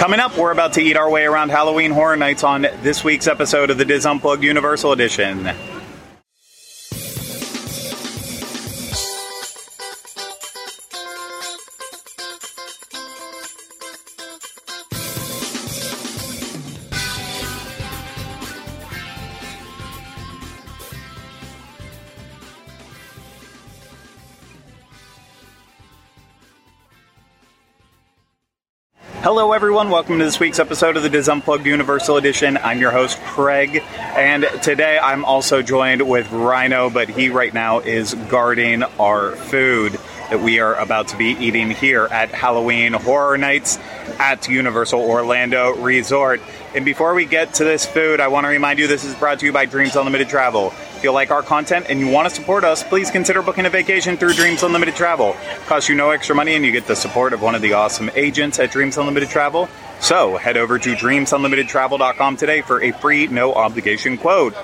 Coming up, we're about to eat our way around Halloween Horror Nights on this week's episode of the Dis Unplugged Universal Edition. Everyone. Welcome to this week's episode of the Dis Unplugged Universal Edition. I'm your host, Craig, and today I'm also joined with Ryno, but he right now is guarding our food that we are about to be eating here at Halloween Horror Nights at Universal Orlando Resort. And before we get to this food, I want to remind you this is brought to you by Dreams Unlimited Travel. If you like our content and you want to support us, please consider booking a vacation through Dreams Unlimited Travel. It costs you no extra money and you get the support of one of the awesome agents at Dreams Unlimited Travel. So head over to dreamsunlimitedtravel.com today for a free, no obligation quote.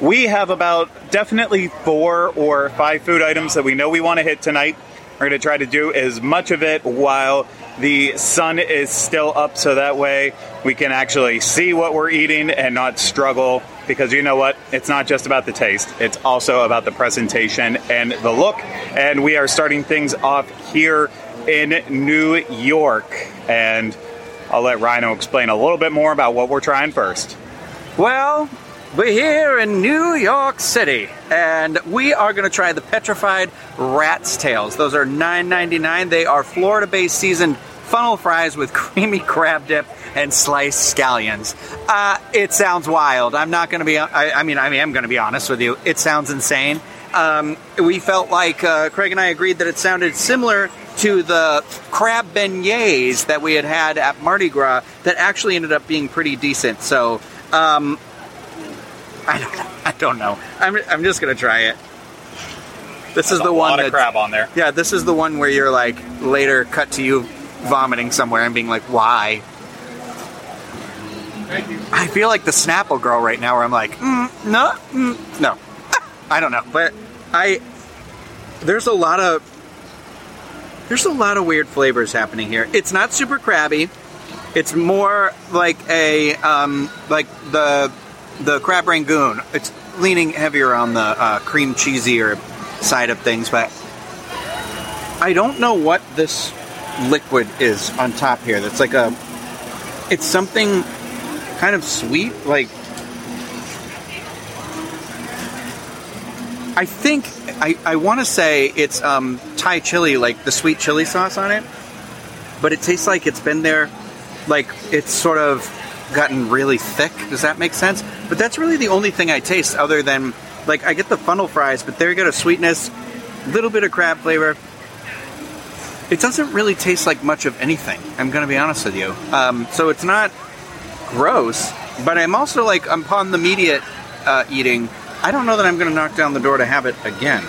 We have about definitely four or five food items that we know we want to hit tonight. We're going to try to do as much of it while the sun is still up so that way we can actually see what we're eating and not struggle because you know what? It's not just about the taste, it's also about the presentation and the look. And we are starting things off here in New York. And I'll let Ryno explain a little bit more about what we're trying first. Well, we're here in New York City, and we are going to try the petrified rat's tails. Those are $9.99. They are Florida-based seasoned funnel fries with creamy crab dip and sliced scallions. Uh, it sounds wild. I'm not going to be. I, I, mean, I I'm going to be honest with you. It sounds insane. Um, we felt like uh, Craig and I agreed that it sounded similar to the crab beignets that we had had at Mardi Gras that actually ended up being pretty decent. So. Um, I don't know. I don't know. I'm, I'm just gonna try it. This There's is the a one lot of crab on there. yeah. This is the one where you're like later cut to you vomiting somewhere and being like, why? I feel like the Snapple girl right now, where I'm like, mm, no, mm, no, I don't know, but I there's a lot of there's a lot of weird flavors happening here. It's not super crabby. It's more like a um, like the the crab rangoon. It's leaning heavier on the uh, cream cheesier side of things, but I don't know what this liquid is on top here. That's like a. It's something kind of sweet, like. I think I, I want to say it's um, Thai chili, like the sweet chili sauce on it, but it tastes like it's been there, like it's sort of gotten really thick. Does that make sense? But that's really the only thing I taste, other than like I get the funnel fries, but they got a sweetness, little bit of crab flavor. It doesn't really taste like much of anything. I'm going to be honest with you. Um, so it's not gross, but I'm also like upon the immediate uh, eating. I don't know that I'm going to knock down the door to have it again.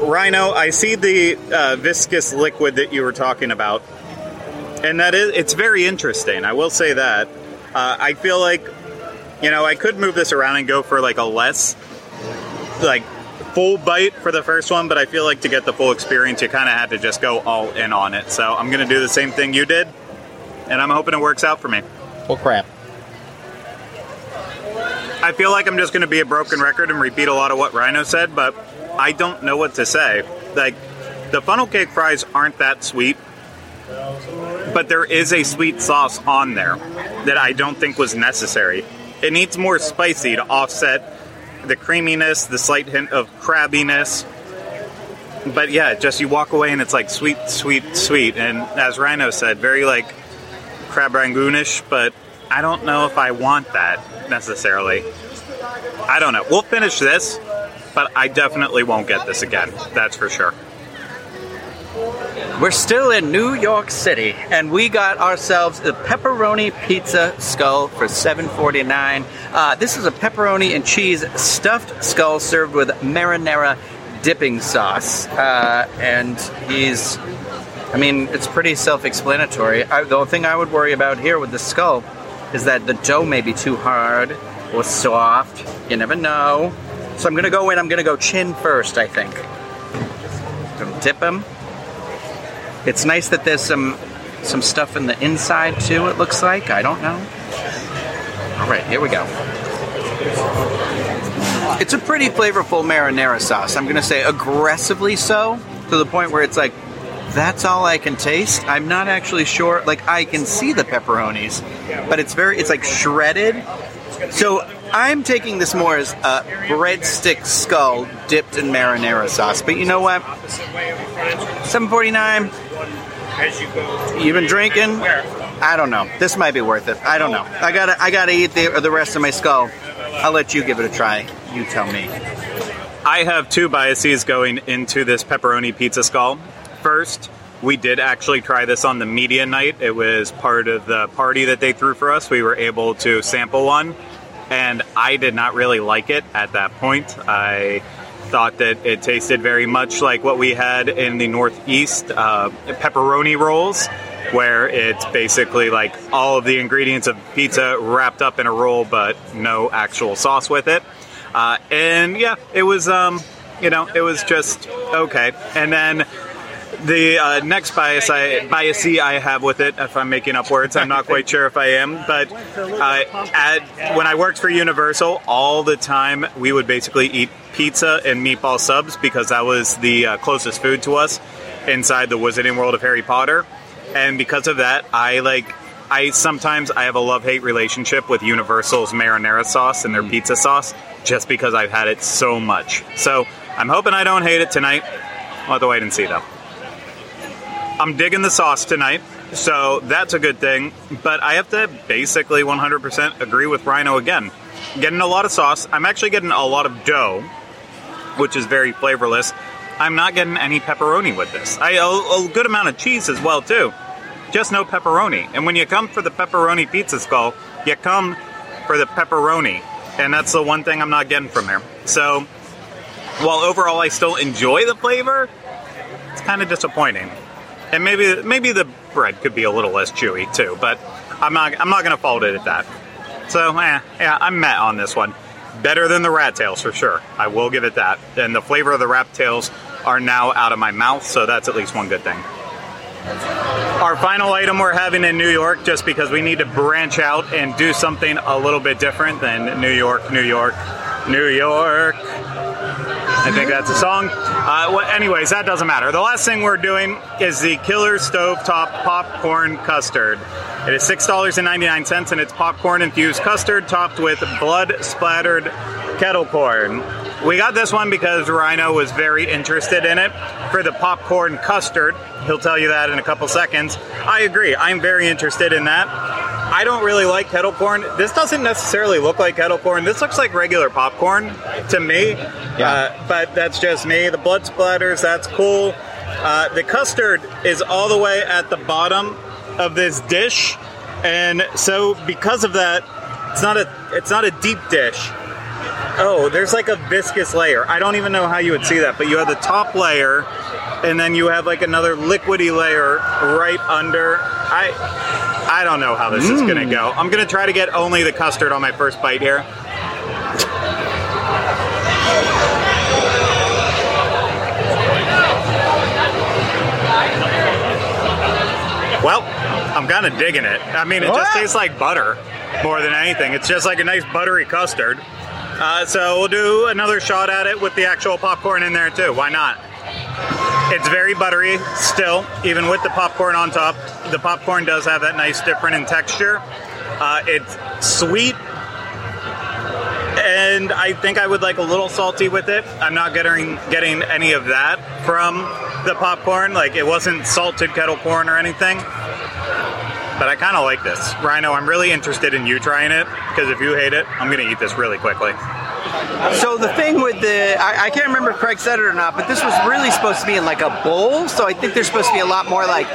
Ryno, I see the uh, viscous liquid that you were talking about, and that is it's very interesting. I will say that. Uh, I feel like, you know, I could move this around and go for like a less, like full bite for the first one, but I feel like to get the full experience, you kind of had to just go all in on it. So I'm going to do the same thing you did, and I'm hoping it works out for me. Well, crap. I feel like I'm just going to be a broken record and repeat a lot of what Ryno said, but I don't know what to say. Like, the funnel cake fries aren't that sweet, but there is a sweet sauce on there that I don't think was necessary. It needs more spicy to offset the creaminess, the slight hint of crabbiness. But yeah, just you walk away and it's like sweet, sweet, sweet. And as Ryno said, very like crab rangoonish, but I don't know if I want that necessarily. I don't know. We'll finish this, but I definitely won't get this again. That's for sure. We're still in New York City, and we got ourselves the pepperoni pizza skull for $7.49. Uh, this is a pepperoni and cheese stuffed skull served with marinara dipping sauce. Uh, and he's, I mean, it's pretty self explanatory. The only thing I would worry about here with the skull is that the dough may be too hard or soft. You never know. So I'm gonna go in, I'm gonna go chin first, I think. Dip him. It's nice that there's some some stuff in the inside too. It looks like I don't know. All right, here we go. It's a pretty flavorful marinara sauce. I'm going to say aggressively so to the point where it's like that's all I can taste. I'm not actually sure. Like I can see the pepperonis, but it's very it's like shredded. So I'm taking this more as a breadstick skull dipped in marinara sauce. But you know what? 749. You've been drinking? I don't know. This might be worth it. I don't know. I gotta I gotta eat the the rest of my skull. I'll let you give it a try. You tell me. I have two biases going into this pepperoni pizza skull. First, we did actually try this on the media night. It was part of the party that they threw for us. We were able to sample one, and I did not really like it at that point. I thought that it tasted very much like what we had in the Northeast uh, pepperoni rolls, where it's basically like all of the ingredients of pizza wrapped up in a roll, but no actual sauce with it. Uh, and yeah, it was, um, you know, it was just okay. And then the uh, next bias I biasy I have with it, if I'm making up words, I'm not quite sure if I am. But uh, at, when I worked for Universal, all the time we would basically eat pizza and meatball subs because that was the uh, closest food to us inside the Wizarding World of Harry Potter. And because of that, I like. I sometimes I have a love hate relationship with Universal's marinara sauce and their pizza sauce, just because I've had it so much. So I'm hoping I don't hate it tonight. We'll have to wait and see though. I'm digging the sauce tonight, so that's a good thing. But I have to basically 100% agree with Ryno again. Getting a lot of sauce. I'm actually getting a lot of dough, which is very flavorless. I'm not getting any pepperoni with this. I a, a good amount of cheese as well too. Just no pepperoni. And when you come for the pepperoni pizza skull, you come for the pepperoni, and that's the one thing I'm not getting from there. So, while overall I still enjoy the flavor, it's kind of disappointing and maybe maybe the bread could be a little less chewy too. But I'm not I'm not to fault it at that. So eh, yeah, I'm met on this one. Better than the rat tails for sure. I will give it that. And the flavor of the rat tails are now out of my mouth, so that's at least one good thing. Our final item we're having in New York, just because we need to branch out and do something a little bit different than New York, New York, New York. I think that's a song. Uh, well, anyways, that doesn't matter. The last thing we're doing is the Killer Stovetop Popcorn Custard. It is $6.99 and it's popcorn infused custard topped with blood splattered kettle corn. We got this one because Ryno was very interested in it for the popcorn custard. He'll tell you that in a couple seconds. I agree. I'm very interested in that. I don't really like kettle corn. This doesn't necessarily look like kettle corn. This looks like regular popcorn to me. Yeah. Uh, but that's just me. The blood splatters, that's cool. Uh, the custard is all the way at the bottom of this dish, and so because of that, it's not a it's not a deep dish. Oh, there's like a viscous layer. I don't even know how you would see that, but you have the top layer, and then you have like another liquidy layer right under. I I don't know how this is gonna go. I'm gonna try to get only the custard on my first bite here. Well, I'm kind of digging it. I mean, it just tastes like butter more than anything. It's just like a nice buttery custard. Uh, so we'll do another shot at it with the actual popcorn in there too. Why not? It's very buttery still, even with the popcorn on top. The popcorn does have that nice different in texture. Uh, it's sweet, and I think I would like a little salty with it. I'm not getting getting any of that from the popcorn. Like it wasn't salted kettle corn or anything. But I kind of like this. Ryno, I'm really interested in you trying it because if you hate it, I'm going to eat this really quickly. So the thing with the, I, I can't remember if Craig said it or not, but this was really supposed to be in like a bowl. So I think there's supposed to be a lot more like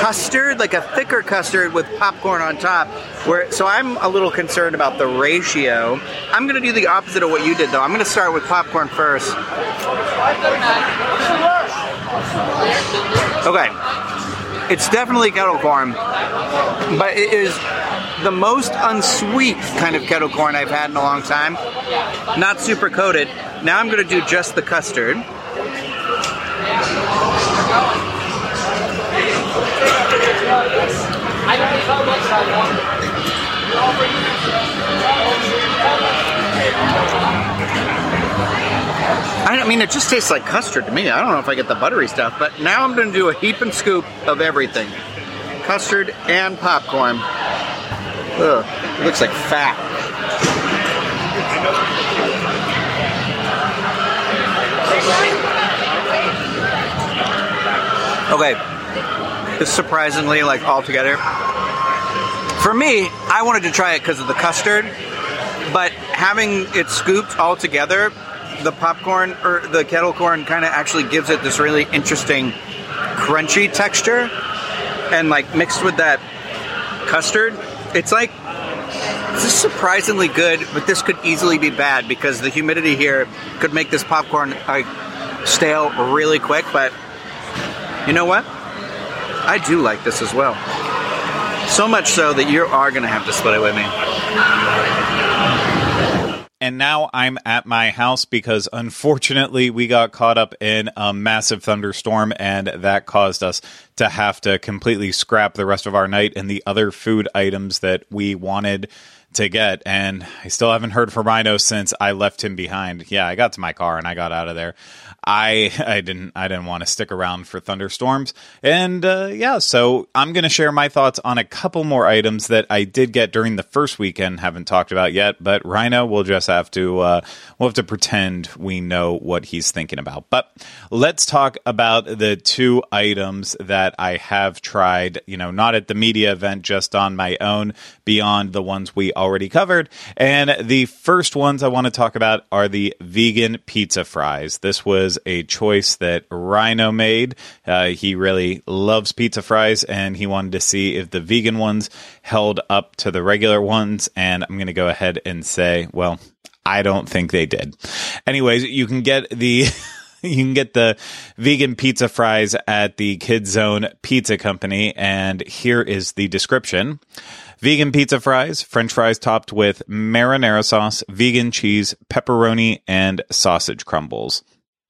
custard, like a thicker custard with popcorn on top. Where so I'm a little concerned about the ratio. I'm gonna do the opposite of what you did though. I'm gonna start with popcorn first. Okay, it's definitely kettle corn, but it is the most unsweet kind of kettle corn I've had in a long time. Not super coated. Now I'm going to do just the custard. I mean, it just tastes like custard to me. I don't know if I get the buttery stuff, but now I'm going to do a heap and scoop of everything custard and popcorn. Ugh, it looks like fat. Okay, it's surprisingly like all together. For me, I wanted to try it because of the custard, but having it scooped all together, the popcorn or the kettle corn kind of actually gives it this really interesting crunchy texture, and like mixed with that custard, it's like this is surprisingly good, but this could easily be bad because the humidity here could make this popcorn like stale really quick. But you know what? I do like this as well. So much so that you are going to have to split it with me. And now I'm at my house because unfortunately we got caught up in a massive thunderstorm and that caused us to have to completely scrap the rest of our night and the other food items that we wanted to get. And I still haven't heard from Ryno since I left him behind. Yeah, I got to my car and I got out of there. I I didn't I didn't want to stick around for thunderstorms, and uh, yeah, so I'm going to share my thoughts on a couple more items that I did get during the first weekend, haven't talked about yet. But Ryno, we'll just have to uh, we'll have to pretend we know what he's thinking about. But let's talk about the two items that I have tried. You know, not at the media event, just on my own, beyond the ones we already covered. And the first ones I want to talk about are the vegan pizza fries. This was a choice that Ryno made. Uh, he really loves pizza fries, and he wanted to see if the vegan ones held up to the regular ones. And I'm going to go ahead and say, well, I don't think they did. Anyways, you can get the. you can get the vegan pizza fries at the KidZone Pizza Company, and here is the description. Vegan pizza fries, french fries topped with marinara sauce, vegan cheese, pepperoni, and sausage crumbles.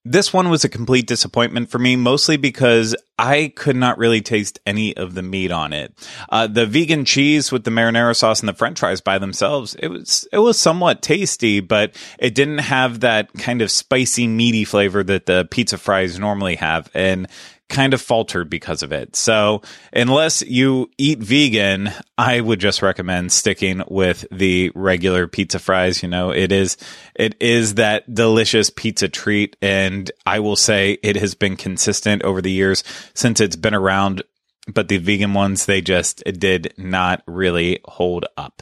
This one was a complete disappointment for me, mostly because I could not really taste any of the meat on it. Uh, the vegan cheese with the marinara sauce and the French fries by themselves, it was it was somewhat tasty, but it didn't have that kind of spicy, meaty flavor that the pizza fries normally have. And kind of faltered because of it. So, unless you eat vegan, I would just recommend sticking with the regular pizza fries. You know, it is it is that delicious pizza treat and I will say it has been consistent over the years since it's been around but the vegan ones they just did not really hold up.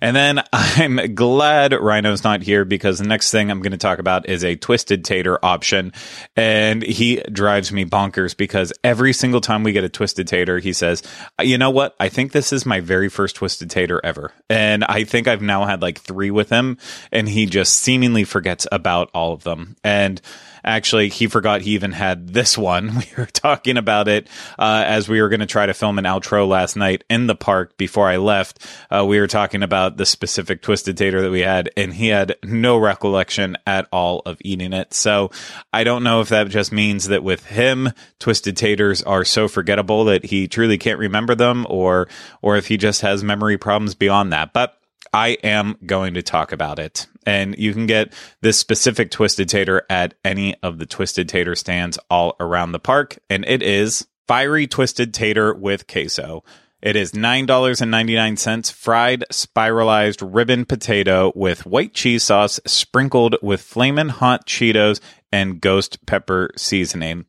And then I'm glad Ryno's not here because the next thing I'm going to talk about is a twisted tater option and he drives me bonkers because every single time we get a twisted tater he says, "You know what? I think this is my very first twisted tater ever." And I think I've now had like 3 with him and he just seemingly forgets about all of them. And Actually, he forgot he even had this one. We were talking about it uh, as we were going to try to film an outro last night in the park before I left. Uh, we were talking about the specific twisted tater that we had, and he had no recollection at all of eating it. So I don't know if that just means that with him, twisted taters are so forgettable that he truly can't remember them, or or if he just has memory problems beyond that. But I am going to talk about it. And you can get this specific Twisted Tater at any of the Twisted Tater stands all around the park. And it is Fiery Twisted Tater with Queso. It is $9.99 fried spiralized ribbon potato with white cheese sauce sprinkled with flamin' hot Cheetos and ghost pepper seasoning.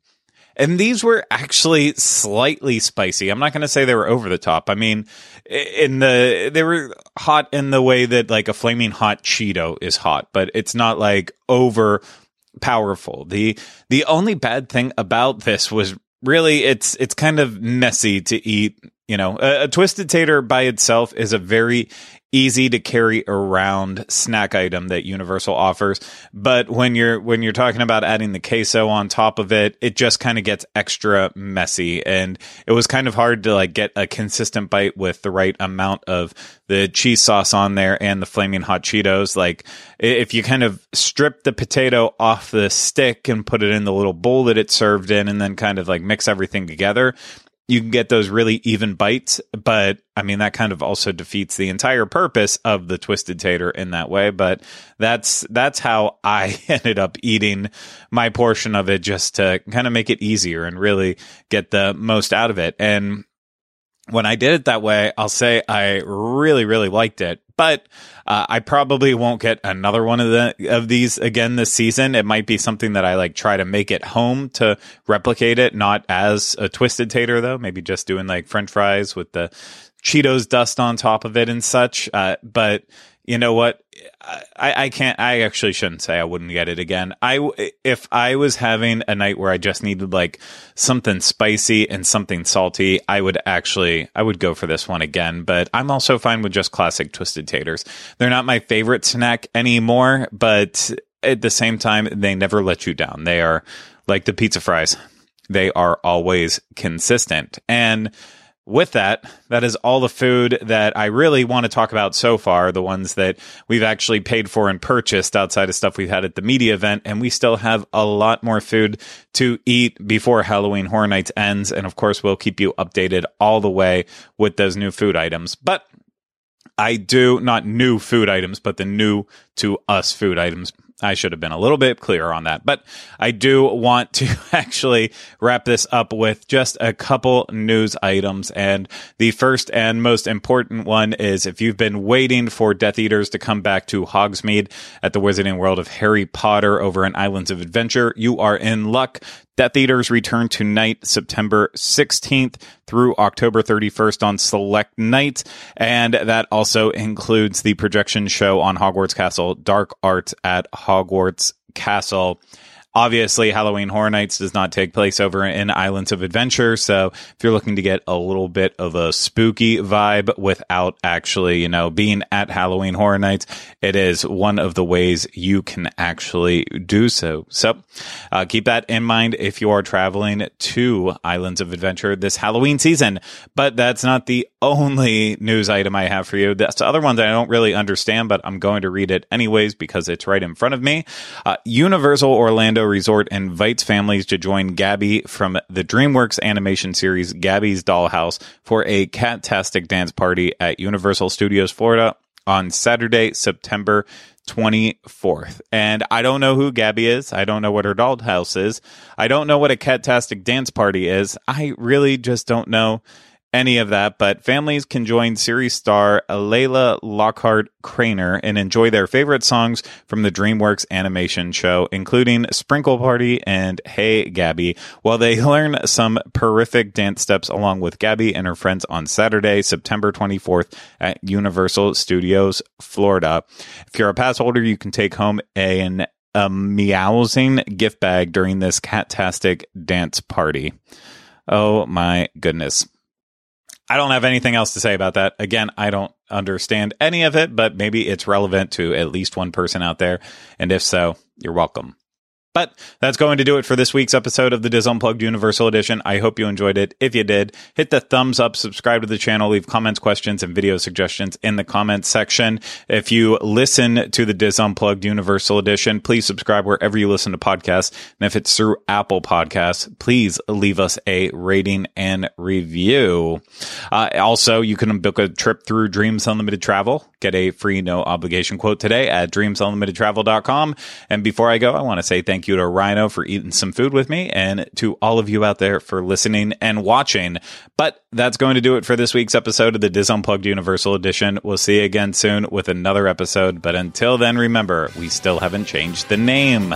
And these were actually slightly spicy. I'm not going to say they were over the top. I mean, in the they were hot in the way that like a flaming hot Cheeto is hot, but it's not like over powerful. The the only bad thing about this was really it's it's kind of messy to eat you know a, a, twisted tater by itself is a very easy to carry around snack item that Universal offers. But when you're when you're talking about adding the queso on top of it, it just kind of gets extra messy and it was kind of hard to like get a consistent bite with the right amount of the cheese sauce on there and the flaming hot Cheetos. Like if you kind of strip the potato off the stick and put it in the little bowl that it's served in and then kind of like mix everything together, you can get those really even bites, but I mean that kind of also defeats the entire purpose of the twisted tater in that way. But that's that's how I ended up eating my portion of it just to kind of make it easier and really get the most out of it. And when I did it that way, I'll say I really, really liked it. But uh, I probably won't get another one of the of these again this season. It might be something that I like try to make it home to replicate it, not as a twisted tater though. Maybe just doing like French fries with the Cheetos dust on top of it and such. Uh, but you know what? I, I can't. I actually shouldn't say I wouldn't get it again. I if I was having a night where I just needed like something spicy and something salty, I would actually I would go for this one again. But I'm also fine with just classic twisted taters. They're not my favorite snack anymore, but at the same time, they never let you down. They are like the pizza fries. They are always consistent and with that, that is all the food that I really want to talk about so far, the ones that we've actually paid for and purchased outside of stuff we've had at the media event. And we still have a lot more food to eat before Halloween Horror Nights ends. And of course, we'll keep you updated all the way with those new food items. But I do not new food items, but the new to us food items. I should have been a little bit clearer on that. But I do want to actually wrap this up with just a couple news items. And the first and most important one is if you've been waiting for Death Eaters to come back to Hogsmeade at the Wizarding World of Harry Potter over in Islands of Adventure, you are in luck. Death Eaters return tonight, September 16th through October 31st on select nights. And that also includes the projection show on Hogwarts Castle, Dark Arts at Hogwarts Castle. Obviously, Halloween Horror Nights does not take place over in Islands of Adventure. So if you're looking to get a little bit of a spooky vibe without actually, you know, being at Halloween Horror Nights, it is one of the ways you can actually do so. So uh, keep that in mind if you are traveling to Islands of Adventure this Halloween season. But that's not the only news item I have for you. That's the other ones I don't really understand, but I'm going to read it anyways because it's right in front of me. Uh, Universal Orlando Orlando Resort invites families to join Gabby from the DreamWorks animation series Gabby's Dollhouse for a cat-tastic dance party at Universal Studios Florida on Saturday, September 24th. And I don't know who Gabby is. I don't know what her dollhouse is. I don't know what a cat-tastic dance party is. I really just don't know any of that, but families can join series star Laila Lockhart Kraner and enjoy their favorite songs from the DreamWorks animation show, including Sprinkle Party and Hey Gabby, while they learn some terrific dance steps along with Gabby and her friends on Saturday, September 24th at Universal Studios, Florida. If you're a pass holder, you can take home an a meowsing gift bag during this catastic dance party. Oh my goodness. I don't have anything else to say about that. Again, I don't understand any of it, but maybe it's relevant to at least one person out there. And if so, you're welcome. But that's going to do it for this week's episode of the Dis Unplugged Universal Edition. I hope you enjoyed it. If you did, hit the thumbs up, subscribe to the channel, leave comments, questions, and video suggestions in the comments section. If you listen to the Dis Unplugged Universal Edition, please subscribe wherever you listen to podcasts. And if it's through Apple Podcasts, please leave us a rating and review. Uh, also, you can book a trip through Dreams Unlimited Travel. Get a free no obligation quote today at dreamsunlimitedtravel.com. And before I go, I want to say thank you to Ryno for eating some food with me and to all of you out there for listening and watching. But that's going to do it for this week's episode of the Dis Unplugged Universal Edition. We'll see you again soon with another episode. But until then, remember, we still haven't changed the name.